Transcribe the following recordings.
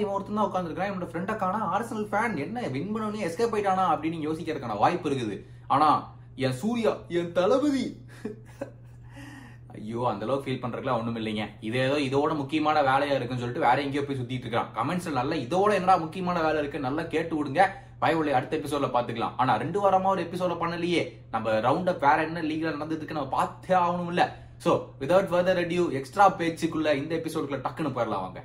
இவன் ஒருத்தன் தான் உட்காந்துருக்கான் என்னோட ஃப்ரெண்டை காணா ஆர்சனல் ஃபேன் என்ன வின் பண்ணோடனே எஸ்கேப் ஆயிட்டானா அப்படின்னு யோசிக்கிறதுக்கான வாய்ப்பு இருக்குது. ஆனா என் சூர்யா என் தளபதி. ஐயோ அந்த அளவுக்கு ஃபீல் பண்றதுக்குலாம் ஒண்ணும் இல்லைங்க. இது ஏதோ இதோட முக்கியமான வேலையா இருக்குன்னு சொல்லிட்டு வேற எங்கேயோ போய் சுத்திட்டு இருக்கான். கமெண்ட்ஸ்ல நல்ல இதோட என்னடா முக்கியமான வேலை இருக்கு நல்லா கேட்டு விடுங்க. பயவுள்ள அடுத்த எபிசோட்ல பாத்துக்கலாம் ஆனா ரெண்டு வாரமா ஒரு எபிசோட பண்ணலையே. நம்ம ரவுண்ட் அப் வேற என்ன லீக்ல நடந்ததுக்கு நம்ம பார்த்தே ஆகணும் இல்ல so without further ado extra பேச்சுக்குள்ள இந்த எபிசோடுக்குள்ள டக்குன்னு போயிடலாம் வாங்க.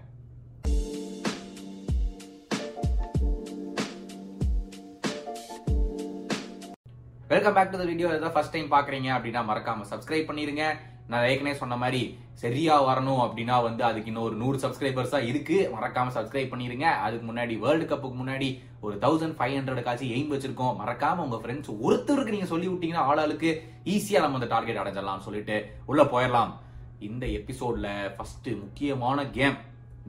Welcome back to the video ஏதாவது ஃபர்ஸ்ட் டைம் பாக்குறீங்க அப்படின்னா மறக்காம சப்ஸ்கிரைப் பண்ணிருங்க. நான் ஏற்கனவே சொன்ன மாதிரி சரியா வரணும் அப்படின்னா வந்து அதுக்கு இன்னும் ஒரு நூறு சப்ஸ்கிரைபர்ஸா இருக்கு. மறக்காம சப்ஸ்கிரைப் பண்ணிருங்க. அதுக்கு முன்னாடி வேர்ல்டு கப்புக்கு முன்னாடி ஒரு தௌசண்ட் ஃபைவ் ஹண்ட்ரடுக்காச்சும் எய்ம் வச்சிருக்கோம். மறக்காம உங்க ஃப்ரெண்ட்ஸ் ஒருத்தருக்கு நீங்க சொல்லி விட்டீங்கன்னா ஆளாளுக்கு ஈஸியா நம்ம அந்த டார்கெட் அடைஞ்சிடலாம் சொல்லிட்டு உள்ள போயிடலாம். இந்த எபிசோட்ல ஃபர்ஸ்ட் முக்கியமான game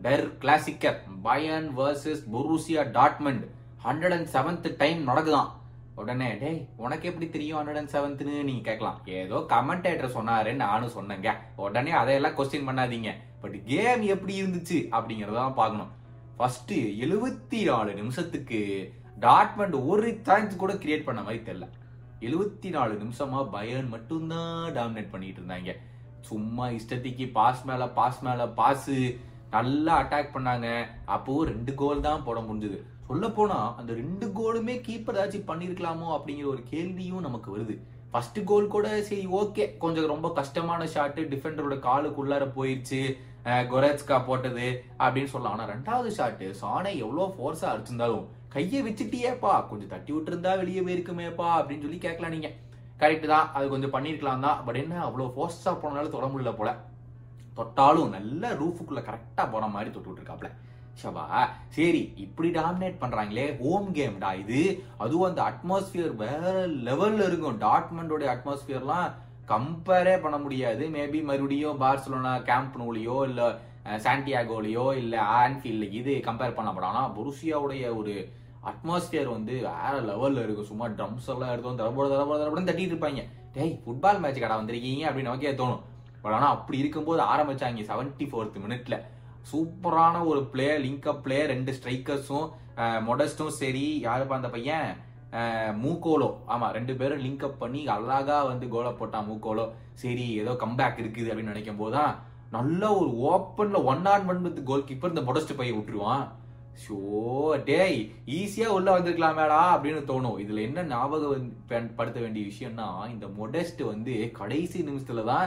Der Klassiker Bayern versus Borussia Dortmund hundred and seventh time நடக்குதான். உடனே டேய் உனக்கு எப்படி தெரியும் ஹண்ட்ரட் அண்ட் செவன்த்னு நீங்க கேட்கலாம். ஏதோ கமெண்டேட்டர் சொன்னாரு நானும் சொன்னேங்க. உடனே அதையெல்லாம் கொஸ்டின் பண்ணாதீங்க. பட் கேம் எப்படி இருந்துச்சு அப்படிங்கறதான் பார்க்கணும். ஃபர்ஸ்ட் எழுபத்தி நாலு நிமிஷத்துக்கு டாட்மெண்ட் ஒரு சான்ஸ் கூட கிரியேட் பண்ண மாதிரி தெரியல. எழுபத்தி நாலு நிமிஷமா பயன் மட்டும்தான் டாமினேட் பண்ணிட்டு இருந்தாங்க. சும்மா இஷ்டத்துக்கு பாஸ் மேல பாஸ் மேல பாஸ் நல்லா அட்டாக் பண்ணாங்க. அப்போ ரெண்டு கோல் தான் போட முடிஞ்சது. சொல்ல போனா அந்த ரெண்டு கோலுமே கீப்பர் ஏதாச்சும் பண்ணிருக்கலாமோ அப்படிங்கிற ஒரு கேள்வியும் நமக்கு வருது. ஃபர்ஸ்ட் கோல் கூட சரி ஓகே கொஞ்சம் ரொம்ப கஷ்டமான ஷாட் டிஃபெண்டரோட காலுக்குள்ளார போயிடுச்சு கொரேட்ஸ்கா போட்டது அப்படின்னு சொல்லலாம். ஆனா ரெண்டாவது ஷாட் சானை எவ்வளவு ஃபோர்ஸாக அடிச்சிருந்தாலும் கையை வச்சுட்டியேப்பா கொஞ்சம் தட்டி விட்டுருந்தா வெளியே போயிருக்குமேப்பா அப்படின்னு சொல்லி கேட்கலாம் நீங்க. கரெக்ட் தான் அது கொஞ்சம் பண்ணிருக்கலாம் தான். பட் என்ன அவ்வளவு ஃபோர்ஸாக போனாலும் தொட முடியல போல. தொட்டாலும் நல்ல ரூஃபுக்குள்ள கரெக்டா போன மாதிரி தொட்டு விட்டுருக்காப்ல. ஷபா. சரி இப்படி டாமினேட் பண்றாங்களே ஹோம் கேம்டா இது? அதுவும் அந்த அட்மாஸ்பியர் வேற லெவல்ல இருக்கும். டாட்மண்டோட அட்மாஸ்பியர்லாம் கம்பேரே பண்ண முடியாது. மேபி மறுபடியும் பார்சலோனா கேம்ப் நூலியோ இல்ல சாண்டியாகோலையோ இல்ல ஆன்ஃபீல்டு இது கம்பேர் பண்ணப்படும் ஆனா பொருசியாவுடைய ஒரு அட்மாஸ்பியர் வந்து வேற லெவல்ல இருக்கும். சும்மா ட்ரம்ஸ் எல்லாம் எடுத்தோம் தரப்போட தரப்போட தரப்போட தட்டிட்டு இருப்பாங்க. டேய் ஃபுட்பால் மேட்ச் கடை வந்திருக்கீங்க அப்படின்னு நமக்கே தோணும். பட் ஆனா அப்படி இருக்கும்போது ஆரம்பிச்சாங்க செவன்டி ஃபோர்த் மினிட்ல சூப்பரான ஒரு பிளேயர் லிங்கப் பிளேயர் பிளே ரெண்டு ஸ்ட்ரைக்கர்ஸும் மொடஸ்டும் சரி யாருப்பா அந்த பையன்? மூக்கோலோ. ஆமா ரெண்டு பேரும் லிங்கப் பண்ணி அழகா வந்து கோலை போட்டான் மூக்கோலோ. சரி ஏதோ கம்பேக் இருக்குது அப்படின்னு நினைக்கும் போதுதான் நல்ல ஒரு ஓப்பன்ல one on one with goal keeper இந்த மொடஸ்ட் பையன் விட்டுருவான். ஷோ டேய் ஈஸியா உள்ள வந்திருக்கலாமேடா அப்படின்னு தோணும். இதுல என்ன ஞாபகம் படுத்த வேண்டிய விஷயம்னா இந்த மொடஸ்ட் வந்து கடைசி நிமிஷத்துல தான்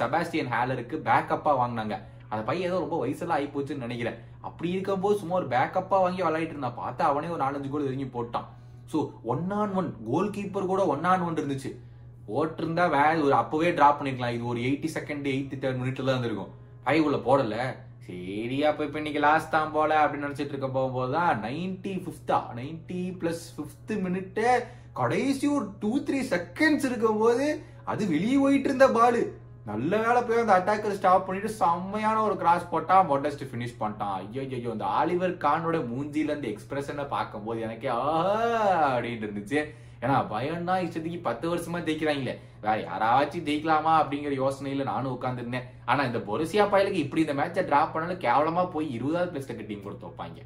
செபாஸ்டியன் ஹேலருக்கு பேக்கப்பா வாங்கினாங்க. அந்த பையன் ஏதோ ரொம்ப வயசுலாம் ஆகி போச்சுன்னு நினைக்கிறேன். அப்படி இருக்கும்போது சும்மா ஒரு பேக்கப்பா வாங்கி விளையாடிட்டு இருந்தான். பார்த்தா அவனே ஒரு நாலஞ்சு கோல் இறங்கி போட்டான். So one on one goal keeper கூட ஒன் ஆன் ஒன் இருந்துச்சு. ஓட்டிருந்தா வேற ஒரு அப்பவே ட்ராப் பண்ணிக்கலாம். இது ஒரு எயிட்டி செகண்ட் எயிட்டி தேர்ட் மினிட்ல தான் இருந்திருக்கும். ஃபைவ் உள்ள போடல. சரி அப்ப இப்போ இன்னைக்கு லாஸ்ட் தான் போல அப்படின்னு நினைச்சிட்டு இருக்க போகும்போது தான் நைன்டி பிப்தா நைன்டி பிளஸ் பிப்த் மினிட்டு கடைசி ஒரு டூ த்ரீ செகண்ட்ஸ் இருக்கும் போது அது வெளியே போயிட்டு இருந்த பாலு நல்ல வேலை போய் அந்த அட்டாக்கர் ஸ்டாப் பண்ணிட்டு செம்மையான ஒரு கிராஸ் போட்டா மொடஸ்ட் ஃபினிஷ் பண்ணிட்டான். ஐயோ ஐயோ அந்த ஆலிவர் கானோட மூஞ்சில இருந்து எக்ஸ்பிரஷனை பார்க்கும்போது எனக்கே அப்படின்னு இருந்துச்சு. ஏன்னா பயம்னா இஷ்டத்துக்கு பத்து வருஷமா ஜெயிக்கிறாங்களே. வேற யாராச்சும் ஜெயிக்கலாமா அப்படிங்கிற யோசனையில நானும் உட்காந்துருந்தேன் ஆனா இந்த பொருசியா பயலுக்கு இப்படி இந்த மேட்சை டிராப் பண்ணாலும் கேவலமா போய் இருபதாவது பிளஸ் டீம் கொடுத்து வைப்பாங்க.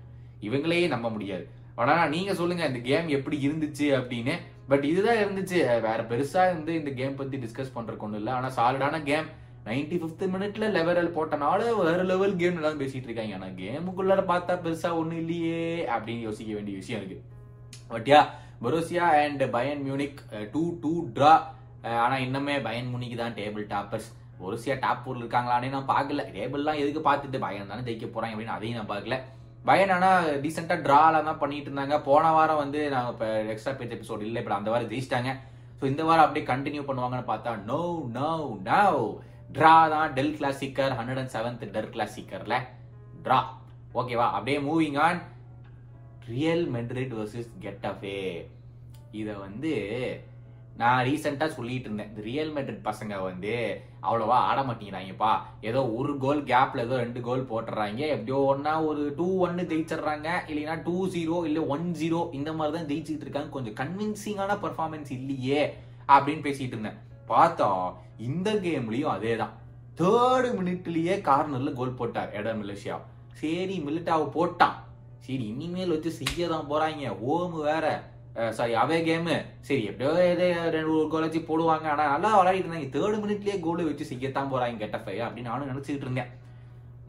இவங்களையே நம்ப முடியாது. ஆனா நீங்க சொல்லுங்க இந்த கேம் எப்படி இருந்துச்சு அப்படின்னு. பட் இதுதான் இருந்துச்சு. வேற பெருசா இருந்து இந்த கேம் பத்தி டிஸ்கஸ் பண்றதுக்கு ஒண்ணு இல்ல. ஆனா சாலிடான கேம் நைன்டி பிப்த் மினிட்ல லெவரல் போட்டனால வேற லெவல் கேம் எல்லாம் பேசிட்டு இருக்காங்க. ஆனா கேமுக்குள்ளார பார்த்தா பெருசா ஒண்ணு இல்லையே அப்படின்னு யோசிக்க வேண்டிய விஷயம் இருக்கு. பட்யா Borussia and Bayern Munich two two draw ஆனா இன்னுமே பயன் முனிக்கு தான் டேபிள் டாப்பர்ஸ் ஒருசியா டாப் ஃபோர்ல இருக்காங்களானே நான் பார்க்கல. டேபிள்லாம் எதுக்கு பார்த்துட்டு பயன் தானே ஜெயிக்க போறாங்க அப்படின்னு அதையும் நான் பார்க்கல. பயன் ஆனால் ரீசெண்டாக ட்ராலாம் தான் பண்ணிட்டு இருந்தாங்க. போன வாரம் வந்து நாங்கள் இப்போ எக்ஸ்ட்ரா பேஜ் எபிசோட் இல்லை இப்போ அந்த வாரம் ஜெயிச்சிட்டாங்க. ஸோ இந்த வாரம் அப்படியே கண்டினியூ பண்ணுவாங்கன்னு பார்த்தா நோ நோ நோ ட்ரா தான் Der Klassiker hundred and seventh Der கிளாசிக்கரில் draw ஓகேவா அப்படியே moving on Real Madrid versus Getafe இதை வந்து நான் ரீசெண்டாக சொல்லிட்டு இருந்தேன். இந்த ரியல் மெட்ரிட் பசங்க வந்து அவ்வளோவா ஆட மாட்டேங்கிறாங்கப்பா ஏதோ ஒரு கோல் கேப்ல ஏதோ ரெண்டு கோல் போட்டுறாங்க. எப்படியோ ஒன்னா ஒரு டூ ஒன்னு ஜெயிச்சிடுறாங்க. இல்லைன்னா டூ ஜீரோ இல்லை ஒன் ஜீரோ இந்த மாதிரி தான் ஜெயிச்சுட்டு இருக்காங்க. கொஞ்சம் கன்வின்சிங்கான பர்ஃபார்மன்ஸ் இல்லையே அப்படின்னு பேசிட்டு இருந்தேன். பார்த்தா இந்த கேம்லயும் அதே தான் தேர்டு மினிட்லயே கார்னர்ல கோல் போட்டார் எடர் மலேசியா சரி மிலிட்டாவை போட்டான். சரி இனிமேல் வச்சு செய்ய தான் போறாங்க. ஹோம் வேற. சாரி அவே கேமு சரி எப்படியோ ஏதோ ரெண்டு ஒரு கோல் வச்சு போடுவாங்க. ஆனால் நல்லா விளையாடிட்டு இருந்தாங்க. தேர்ட் மினிட்லேயே கோல் வச்சு செய்யத்தான் போறாங்க கெட்டஃபை அப்படின்னு நானும் நினைச்சுக்கிட்டு இருந்தேன்.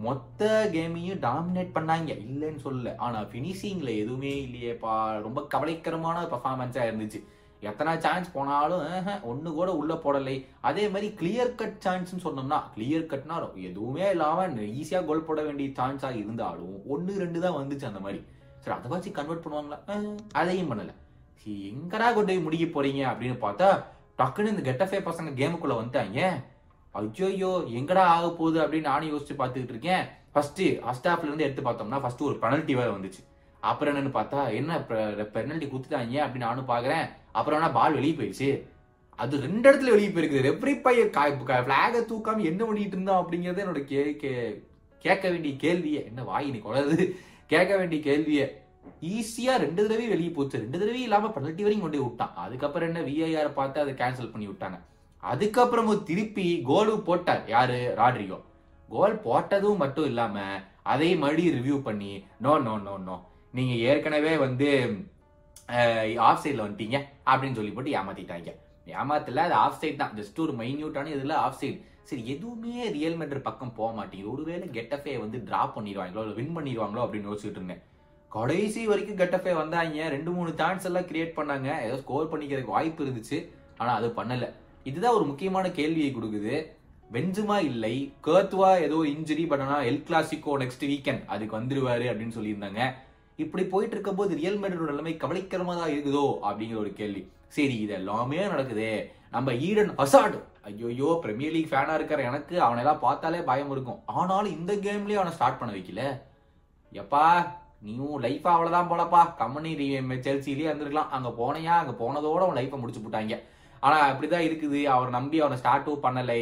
மொத்த கேமையும் டாமினேட் பண்ணாங்க. இல்லைன்னு சொல்லல. ஆனால் ஃபினிஷிங்கில் எதுவுமே இல்லையேப்பா. ரொம்ப கவலைக்கரமான பர்ஃபார்மன்ஸாக இருந்துச்சு. எத்தனை சான்ஸ் போனாலும் ஒன்று கூட உள்ளே போடலை. அதே மாதிரி கிளியர் கட் சான்ஸ்னு சொன்னோம்னா கிளியர் கட்னா எதுவுமே இல்லாமல் ஈஸியாக கோல் போட வேண்டிய சான்ஸாக இருந்தாலும் ஒன்று ரெண்டு தான் வந்துச்சு அந்த மாதிரி. சரி அதை வச்சு கன்வெர்ட் பண்ணுவாங்களா? அதையும் பண்ணலை. எங்கடா கொண்டு போய் முடிக்க போறீங்க அப்படின்னு பார்த்தா டக்குன்னு இந்த கெட்டஃபே பசங்க கேமுக்குள்ள வந்துட்டாங்க. ஐயோ எங்கடா ஆக போகுது அப்படின்னு நானும் யோசிச்சு பார்த்துக்கிட்டு இருக்கேன். ஃபர்ஸ்ட் ஃபர்ஸ்ட் ஹாஃப்ல இருந்து எடுத்து பார்த்தோம்னா ஃபர்ஸ்ட் ஒரு பெனல்ட்டி வேற வந்துச்சு. அப்புறம் என்னன்னு பார்த்தா என்ன பெனல்ட்டி குத்துட்டாங்க அப்படின்னு நானும் பாக்குறேன் அப்புறம் என்ன பால் வெளியே போயிடுச்சு அது ரெண்டு இடத்துல வெளியே போயிருக்குது. ரெஃப்ரி பையன் பிளாக தூக்காம என்ன பண்ணிட்டு இருந்தோம் அப்படிங்கறது என்னோட கே கே- கேட்க வேண்டிய கேள்வியே. என்ன வாய் நீ குழது. கேட்க வேண்டிய கேள்வியை. ஈஸியா ரெண்டு தடவை வெளியே போச்சு. ரெண்டு தடவை இல்லாம பெனல்ட்டி வரையும் கொண்டு விட்டான். அதுக்கப்புறம் என்ன விஐஆர் பார்த்து அதை கேன்சல் பண்ணி விட்டாங்க. அதுக்கப்புறமும் திருப்பி கோலு போட்டார். யாரு? ராட்ரியோ கோல் போட்டதும் மட்டும் இல்லாம அதை மறுபடியும் ரிவ்யூ பண்ணி நோ நோ நோ நோ நீங்க ஏற்கனவே வந்து ஆஃப் சைட்ல வந்துட்டீங்க. அப்படின்னு சொல்லி போட்டு ஏமாத்திட்டாங்க. ஏமாத்தல அது ஆஃப் சைட் தான். ஜஸ்ட் ஒரு மைன்யூட்டான இதுல ஆஃப் சைட் சரி எதுவுமே ரியல் மெட்ரு பக்கம் போக மாட்டேங்குது. ஒருவேளை கெட்டஃபே வந்து டிராப் பண்ணிடுவாங்களோ இல்லை வின் பண்ணிடுவாங்களோ அப்படின்னு யோசிச்சுட்டு இருந்தேன். கடைசி வரைக்கும் கெட்டஃபே வந்தாங்க. ரெண்டு மூணு சான்ஸ் எல்லாம் கிரியேட் பண்ணாங்க. ஏதோ ஸ்கோர் பண்ணிக்கிறதுக்கு வாய்ப்பு இருந்துச்சு. ஆனால் அது பண்ணல. இதுதான் ஒரு முக்கியமான கேள்வியை கொடுக்குது. பென்சுமா இல்லை? கேர்த்வா ஏதோ இன்ஜுரி பட் ஆனால் எல் கிளாசிக்கோ நெக்ஸ்ட் வீக்கெண்ட் அதுக்கு வந்துருவாரு அப்படின்னு சொல்லியிருந்தாங்க. இப்படி போயிட்டு இருக்கும்போது ரியல் மேடோட நிலைமை கவலைக்கிரமா தான் இருக்குதோ? அப்படிங்கிற ஒரு கேள்வி. சரி இது எல்லாமே நடக்குதே. நம்ம ஈடன் ஹசார்டு ஐயோயோ பிரீமியர் லீக் ஃபேனா இருக்கிற எனக்கு அவனெல்லாம் பார்த்தாலே பயம் இருக்கும் ஆனாலும் இந்த கேம்லயே அவனை ஸ்டார்ட் பண்ண வைக்கல. எப்பா? நீயும் லைஃப் அவ்வளவுதான் போலப்பா. கம்பெனி செல்சிலேயே இருந்திருக்கலாம். அங்க போனையா? அங்க போனதோட அவன் லைஃபை முடிச்சு போட்டாங்க. ஆனா அப்படிதான் இருக்குது. அவர் நம்பி அவனை ஸ்டார்ட்டும் பண்ணலை.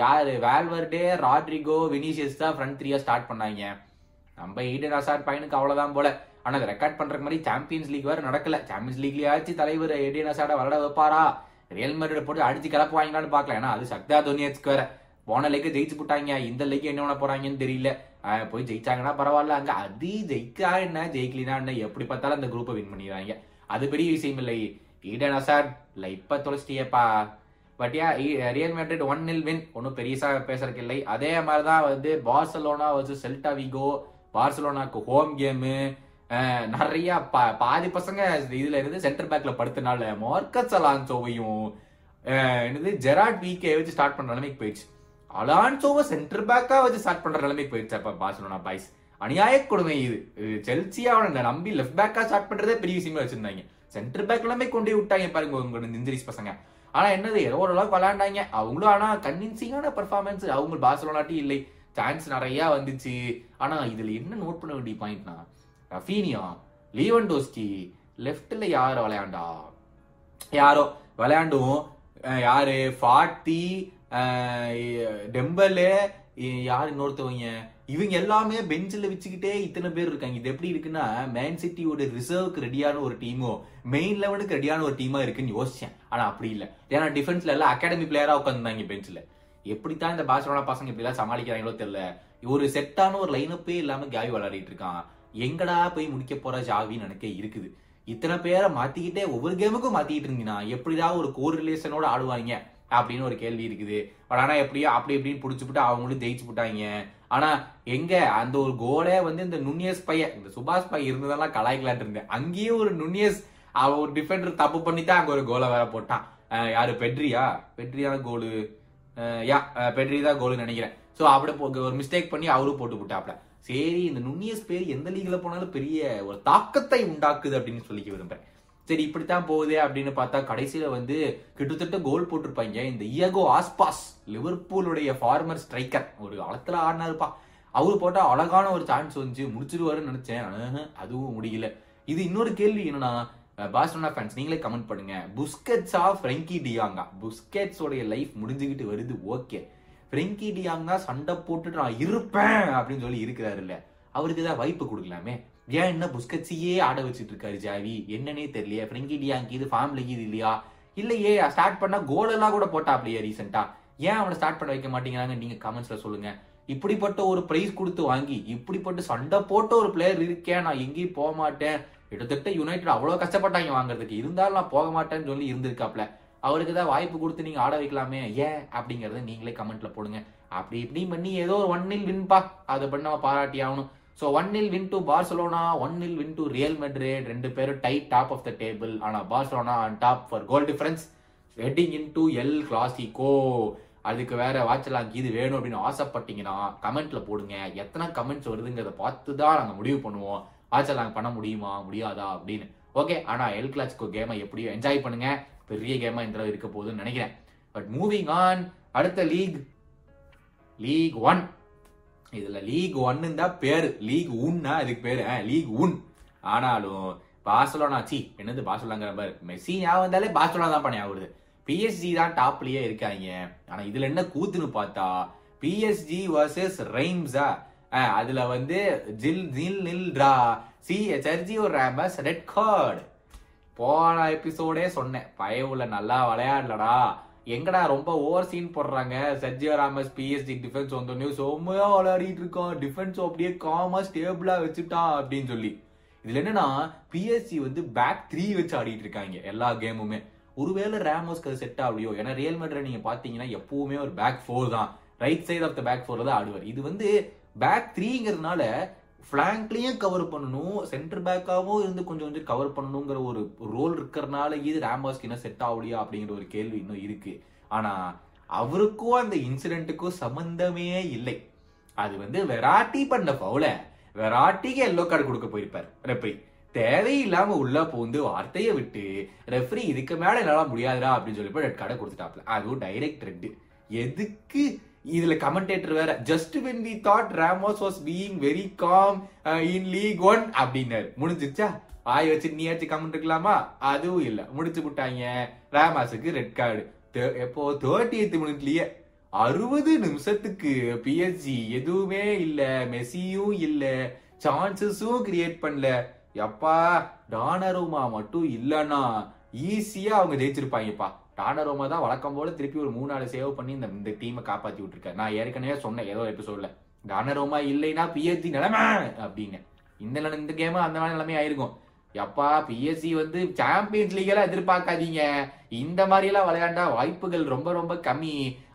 யார் யாரு? வேல்வர்டே ராட்ரிகோ வினிசியஸ் தான் ஃப்ரண்ட் த்ரீயா ஸ்டார்ட் பண்ணாங்க. நம்ம ஈடன் அசாட் பையனுக்கு அவ்வளவுதான் போல. ஆனா அதை ரெக்கார்ட் பண்ணுற மாதிரி சாம்பியன்ஸ் லீக் வேற நடக்கல. சாம்பியன்ஸ் லீக்லயாச்சும் தலைவர் ஈடன் அசாட விளையாட வைப்பாரா? ரியல் மேட்ரிட் போட்டு அடிச்சு கிளப்புவாங்களான்னு பார்க்கல. ஏன்னா அது சக்தா தோனியத்துக்கு வேற. போன லைக்கு ஜெயிச்சு போட்டாங்க. இந்த லைக்கு என்ன பண்ண போறாங்கன்னு தெரியல. போய் ஜெயிச்சாங்கன்னா பரவாயில்ல. அங்க அது ஜெயிக்கா என்ன? ஜெயிக்கலினா என்ன? எப்படி பார்த்தாலும் அந்த குரூப்பை வின் பண்ணிடுறாங்க. அது பெரிய விஷயம் இல்லை. ஈடன் அசார் இல்ல தொலைச்சிட்டியப்பா. But Real Madrid one nil win ஒன்றும் பெரியசா பேசுறதுக்கு இல்லை. அதே மாதிரி தான் வந்து பார்சலோனா வச்சு செல்டா விகோ. பார்சலோனாக்கு ஹோம் கேமு நிறைய பா- பாதி பசங்க இதுல இருந்து சென்டர் பேக்ல படுத்தனால மார்க்கஸ் அலான்சோவையும் என்னது ஜெராட் வீக்கே வச்சு ஸ்டார்ட் பண்ற நிலைமைக்கு போயிடுச்சு. அலான்சோவை சென்டர் பேக்கா வச்சு ஸ்டார்ட் பண்ற நிலைமைக்கு போயிடுச்சு. அப்ப பார்சலோனா பாய்ஸ் அநியாய கொடுமை இது. இது அவனை நம்பி லெஃப்ட் பேக்கா ஸ்டார்ட் பண்றதே பெரிய விஷயமா வச்சிருந்தாங்க. சென்டர் பேக் எல்லாமே கொண்டு விட்டாங்க பாருங்க உங்களோட இன்ஜுரிஸ் பசங்க. ஆனா என்னது ஏதோ ஓரளவுக்கு விளையாண்டாங்க. அவங்களும் ஆனா கன்வின்சிங்கான பெர்ஃபார்மன்ஸ் அவங்க பார்சலோனாட்டி இல்லை. சான்ஸ் நிறைய வந்துச்சு. ஆனா இதுல என்ன நோட் பண்ண வேண்டிய பாயிண்ட்னா ரஃபீனியா லீவன்டோஸ்கி லெஃப்ட்ல யார் விளையாண்டா? யாரோ விளையாண்டும் யாரு? ஃபார்ட்டி டெம்பலு யார் இன்னொருத்தவங்க? இவங்க எல்லாமே பெஞ்சில் வச்சுக்கிட்டே இத்தனை பேர் இருக்காங்க. இது எப்படி இருக்குன்னா மேன் சிட்டியோட ரிசர்வ்க்கு ரெடியான ஒரு டீமோ மெயின் லெவலுக்கு ரெடியான ஒரு டீமா இருக்குன்னு யோசிச்சேன். ஆனா அப்படி இல்லை. ஏன்னா டிஃபென்ஸ்ல எல்லாம் அகாடமி பிளேயரா உட்காந்துருந்தாங்க பெஞ்சில் எப்படித்தான் இந்த பார்சலோனா பசங்க இப்படி எல்லாம் சமாளிக்கிறாங்களோ தெரியல. ஒரு செட்டான ஒரு லைனப்பே இல்லாம கேவி விளையாடிட்டு இருக்கான். எங்கடா போய் முடிக்க போற ஜாவின்னு எனக்கு இருக்குது. இத்தனை பேரை மாத்திக்கிட்டே ஒவ்வொரு கேமுக்கும் மாத்திக்கிட்டு இருந்தீங்கன்னா எப்படிடா ஒரு கோர் ரிலேஷனோட ஆடுவாங்க? அப்படின்னு ஒரு கேள்வி இருக்குது. பட் ஆனால் எப்படியோ அப்படி இப்படின்னு பிடிச்சிப்புட்டு அவங்களும் ஜெயிச்சு போட்டாங்க ஆனால் எங்கே அந்த ஒரு கோலே வந்து இந்த நுண்ணியஸ் பையன் இந்த சுபாஷ் பையன் இருந்ததெல்லாம் கலாய்க்கலாட்டு இருந்தேன். அங்கேயும் ஒரு நுண்ணியஸ் அவன் ஒரு டிஃபெண்டர் தப்பு பண்ணி தான் அங்கே ஒரு கோலை வேற போட்டான். யார் யாரு பெட்ரியா? பெட்ரியான கோலு யா பெட்ரி தான் கோலுன்னு நினைக்கிறேன். ஸோ அப்படி போ- ஒரு மிஸ்டேக் பண்ணி அவரும் போட்டு விட்டாப்ல. சரி இந்த நுண்ணியஸ் பேர் எந்த லீக்ல போனாலும் பெரிய ஒரு தாக்கத்தை உண்டாக்குது அப்படின்னு சொல்லிக்க விரும்புறேன். சரி இப்படித்தான் போகுது அப்படின்னு பார்த்தா கடைசியில வந்து கிட்டத்தட்ட கோல் போட்டிருப்பாங்க. இந்த இயகோ ஆஸ்பாஸ் லிவர்பூலுடைய ஃபார்மர் ஸ்ட்ரைக்கர் ஒரு காலத்துல ஆடினாருப்பா. அவரு போட்டா அழகான ஒரு சான்ஸ் வந்துச்சு முடிச்சிருவாருன்னு நினைச்சேன். அதுவும் முடியல. இது இன்னொரு கேள்வி என்னன்னா பார்சலோனா ஃபேன்ஸ் நீங்களே கமெண்ட் பண்ணுங்க. புஸ்கெட்ஸா ஃப்ரெங்கி டியாங்கா புஸ்கெட்ஸ் உடைய லைஃப் முடிஞ்சுக்கிட்டு வருது ஓகே ஃப்ரெங்கி டியாங்கா சண்டை போட்டுட்டு நான் இருப்பேன் அப்படின்னு சொல்லி இருக்கிறாரு இல்ல அவருக்கு ஏதாவது வாய்ப்பு கொடுக்கலாமே? ஏன் என்ன புஸ்கட்ஸையே ஆட வச்சுட்டு இருக்காரு ஜாவி? என்னன்னே தெரியலையே. ஃப்ரெங்கி டியாங்கி இது ஃபார்ம்ல இது இல்லையா? இல்லையே ஸ்டார்ட் பண்ணா கோலெல்லாம் கூட போட்டா அப்படியே ரீசெண்டா ஏன் அவனை ஸ்டார்ட் பண்ண வைக்க மாட்டேங்கிறாங்க? நீங்க கமெண்ட்ஸ்ல சொல்லுங்க. இப்படிப்பட்ட ஒரு பிரைஸ் கொடுத்து வாங்கி இப்படிப்பட்ட சண்டை போட்ட ஒரு பிளேயர் இருக்கேன் நான் எங்கேயும் போக மாட்டேன். கிட்டத்தட்ட யுனைடெட் அவ்வளவு கஷ்டப்பட்டாங்க வாங்குறதுக்கு. இருந்தாலும் நான் போக மாட்டேன்னு சொல்லி இருந்திருக்காப்ல. அவருக்கு தான் வாய்ப்பு கொடுத்து நீங்க ஆட வைக்கலாமே? ஏன்? அப்படிங்கறத நீங்களே கமெண்ட்ல போடுங்க. அப்படி இப்படி பண்ணி ஏதோ ஒரு ஒன்னில் வின்பா அதை பண்ணி நம்ம பாராட்டி ஆகணும். So one nil win to Barcelona one nil win to Real Madrid ரெண்டு பேரும் tight top of the table ஆனால் Barcelona and top for goal difference heading into El Clasico அதுக்கு வேற வாட்சலாம் இது வேணும் அப்படின்னு ஆசைப்பட்டீங்கன்னா கமெண்ட்ல போடுங்க. எத்தனை கமெண்ட்ஸ் வருதுங்கிறத பார்த்து தான் நாங்கள் முடிவு பண்ணுவோம். வாட்சலாங் பண்ண முடியுமா முடியாதா அப்படின்னு. ஓகே ஆனால் எல் கிளாசிகோ கேமை எப்படியும் என்ஜாய் பண்ணுங்க. பெரிய கேமா இந்த இருக்க போகுதுன்னு நினைக்கிறேன். பட் மூவிங் ஆன் அடுத்த லீக் லீக் ஒன் இதுல லீக் ஒன்னு தான் பேரு. லீக் உன்னா இதுக்கு பேரு. லீக் உன். ஆனாலும் பார்சலோனா சி என்னது பார்சலோனாங்கிற பாரு மெஸ்ஸி ஞாபகம் வந்தாலே பார்சலோனா தான் பண்ணி ஆகுது பிஎஸ்ஜி தான் டாப்லயே இருக்காங்க. ஆனா இதுல என்ன கூத்துன்னு பார்த்தா பிஎஸ்ஜி வர்சஸ் ரெய்ம்ஸா அதுல வந்து ஜில் ஜில் நில் ட்ரா. சி சர்ஜியோ ரேமஸ் ரெட் கார்டு போன எபிசோடே சொன்னேன். பயவுல நல்லா விளையாடலடா. எங்கடா ரொம்ப ஓவர் சீன் போடுறாங்க? சர்ஜியோ ராமஸ் பிஎஸ்டி டிஃபென்ஸ் வந்தோடனே செம்மையா விளையாடிட்டு இருக்கோம் டிஃபென்ஸ் அப்படியே காமா ஸ்டேபிளா வச்சுட்டான் அப்படின்னு சொல்லி. இதுல என்னன்னா பிஎஸ்சி வந்து பேக் த்ரீ வச்சு ஆடிட்டு இருக்காங்க எல்லா கேமுமே ஒருவேளை ரேமோஸ்க்கு அது செட் ஆகலையோ? ஏன்னா ரியல் மேட்ரை நீங்க பாத்தீங்கன்னா எப்பவுமே ஒரு பேக் ஃபோர் தான். Right side of the back ஃபோர்ல தான் ஆடுவார். இது வந்து பேக் த்ரீங்கிறதுனால ஃப்ளாங்க்லேயும் கவர் பண்ணணும் சென்டர் பேக்காகவும் இருந்து கொஞ்சம் கொஞ்சம் கவர் பண்ணணுங்கிற ஒரு ரோல் இருக்கிறனால இது ராம்பாஸ்க்கு என்ன செட் ஆகலையா அப்படிங்கிற ஒரு கேள்வி இன்னும் இருக்கு. ஆனா அவருக்கும் அந்த இன்சிடென்ட்டுக்கும் சம்மந்தமே இல்லை. அது வந்து வெராட்டி பண்ண பவுல வெராட்டிக்கு எல்லோ கார்டு கொடுக்க போயிருப்பார். ரெஃப்ரி தேவையில்லாம உள்ள பூந்து வார்த்தையை விட்டு ரெஃப்ரி இதுக்கு மேல என்னால முடியாதுடா அப்படின்னு சொல்லி ரெட் கார்டை கொடுத்துட்டாப்ல அதுவும் டைரக்ட் ரெட் எதுக்கு இதுல கமெண்டேட்டர் வேற just when we thought Ramos was being very calm in Ligue one அப்படின்னாரு. முடிஞ்சிச்சா ஆய் வச்சு நீயாச்சும் கமெண்ட் இருக்கலாமா அதுவும் இல்ல. முடிச்சு விட்டாங்க. ராமாஸுக்கு ரெட் கார்டு எப்போ? தேர்ட்டி எய்த் மினிட்லயே அறுபது நிமிஷத்துக்கு பிஎஸ்ஜி எதுவுமே இல்ல. மெஸ்ஸியும் இல்ல. சான்சஸும் கிரியேட் பண்ணல. எப்பா டானருமா மட்டும் இல்லைன்னா ஈஸியா அவங்க ஜெயிச்சிருப்பாங்கப்பா. டானரோமா தான் வழக்கம் போல திருப்பி ஒரு மூணு நாலு சேவ் பண்ணி இந்த இந்த டீமை காப்பாத்தி விட்டுருக்காரு. நான் ஏற்கனவே சொன்னேன் ஏதோ எபிசோட்ல டானரோமா இல்லைன்னா பிஎஸ்சி நிலைமை அப்படின்னு. இந்த இந்த கேமு அந்த மாதிரி நிலைமை ஆயிருக்கும். எப்பா பிஎஸ்சி வந்து சாம்பியன்ஸ் லீக் எல்லாம் எதிர்பார்க்காதீங்க. இந்த மாதிரி எல்லாம் விளையாண்டா வாய்ப்புகள் ரொம்ப ரொம்ப கம்மி.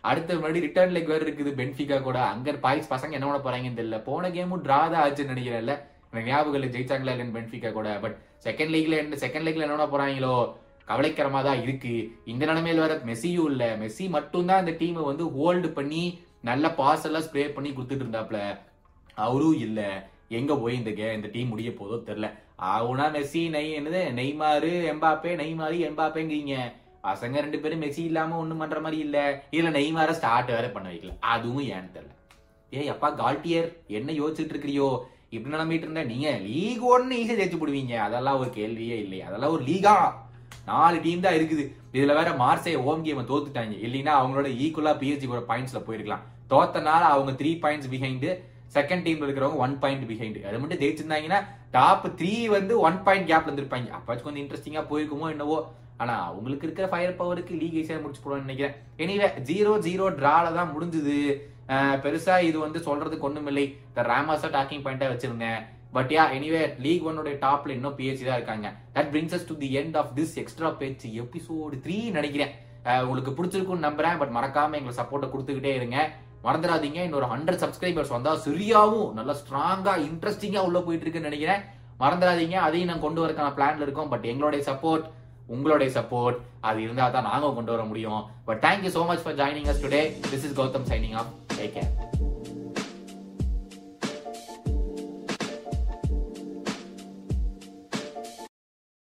அடுத்த மறுபடி ரிட்டர்ன் லெக் வேறு இருக்குது பென்ஃபிகா கூட. அங்க பாய்ஸ் பசங்க என்ன பண்ண போறாங்கன்னு தெரியல. போன கேமும் டிரா தான் ஆச்சுன்னு நினைக்கிறேன்ல. எனக்கு ஞாபகம் இல்லை ஜெயிச்சாங்களா இல்லைன்னு பென்ஃபிகா கூட. பட் செகண்ட் லீக்ல என்ன செகண்ட் லீக்ல என்ன போறாங்களோ? கவலைக்கரமாக தான் இருக்கு. இந்த நிலைமையில வர மெஸ்ஸியும் இல்ல. மெஸ்ஸி மட்டும்தான் இந்த டீமை வந்து ஹோல்டு பண்ணி நல்ல பாஸ் எல்லாம் ஸ்ப்ரே பண்ணி கொடுத்துட்டு இருந்தாப்ல. அவரும் இல்ல. எங்க போய் இந்த கே இந்த டீம் முடிய போதோ தெரியல. அவனா மெஸ்ஸி நெய் என்னது? நெய்மாறு எம்பாப்பே நெய்மாரி எம்பாப்பேங்கிறீங்க. பசங்க ரெண்டு பேரும் மெஸ்ஸி இல்லாம ஒண்ணும் பண்ற மாதிரி இல்ல. இதுல நெய்மார ஸ்டார்ட் வேற பண்ண வைக்கல. அதுவும் ஏன்னு தெரியல. ஏய் அப்பா கால்டியர் என்ன யோசிச்சுட்டு இருக்கிறியோ? இப்படி நிலம்பிட்டு இருந்தா நீங்க லீக் ஒன்னு ஈஸியா ஜெயிச்சு போடுவீங்க. அதெல்லாம் ஒரு கேள்வியே இல்லை அதெல்லாம் ஒரு லீகா நாலு டீம் தான் இருக்குது. இதுல வேற மார்சே ஹோம் கேம் தோத்துட்டாங்க. இல்லைன்னா அவங்களோட ஈக்குவலா பிஎஸ்ஜி கூட பாயிண்ட்ஸ்ல போயிருக்கலாம். தோத்தனால அவங்க த்ரீ பாயிண்ட்ஸ் பிஹைண்ட் செகண்ட் டீம்ல இருக்கிறவங்க ஒன் பாயிண்ட் பிஹைண்ட் அது மட்டும் ஜெயிச்சிருந்தாங்கன்னா டாப் த்ரீ வந்து ஒன் பாயிண்ட் கேப்ல இருந்திருப்பாங்க. அப்பாச்சும் கொஞ்சம் இன்ட்ரெஸ்டிங்கா போயிருக்குமோ என்னவோ. ஆனா அவங்களுக்கு இருக்கிற ஃபயர் பவருக்கு லீக் ஈஸியா முடிச்சு போடுவோம்னு நினைக்கிறேன். எனிவே ஜீரோ ஜீரோ டிரால தான் முடிஞ்சது. பெருசா இது வந்து சொல்றதுக்கு ஒண்ணும் இல்லை இந்த ராமாஸா டாக்கிங் பாயிண்டா வச்சிருந்தேன் பட் யா எனிவே லீக் ஒன்னோட டாப்ல இன்னும் பிஹெச்சி தான் இருக்காங்க. That brings us to the end of this extra patch episode three நினைக்கிறேன். உங்களுக்கு பிடிச்சிருக்கும்னு நம்புறேன். பட் மறக்காம எங்களை சப்போர்ட்டை கொடுத்துக்கிட்டே இருங்க. மறந்துடாதீங்க. இன்னொரு ஹண்ட்ரட் சப்ஸ்கிரைபர்ஸ் வந்தா சரியாவும் நல்லா ஸ்ட்ராங்கா இன்ட்ரெஸ்டிங்கா உள்ள போயிட்டு இருக்குன்னு நினைக்கிறேன். மறந்துடாதீங்க. அதையும் நான் கொண்டு வரக்கான பிளான்ல இருக்கோம். பட் எங்களுடைய சப்போர்ட் உங்களுடைய சப்போர்ட் அது இருந்தா தான் நாங்க கொண்டு வர முடியும். But thank you so much for joining us today this is Gautham signing off take care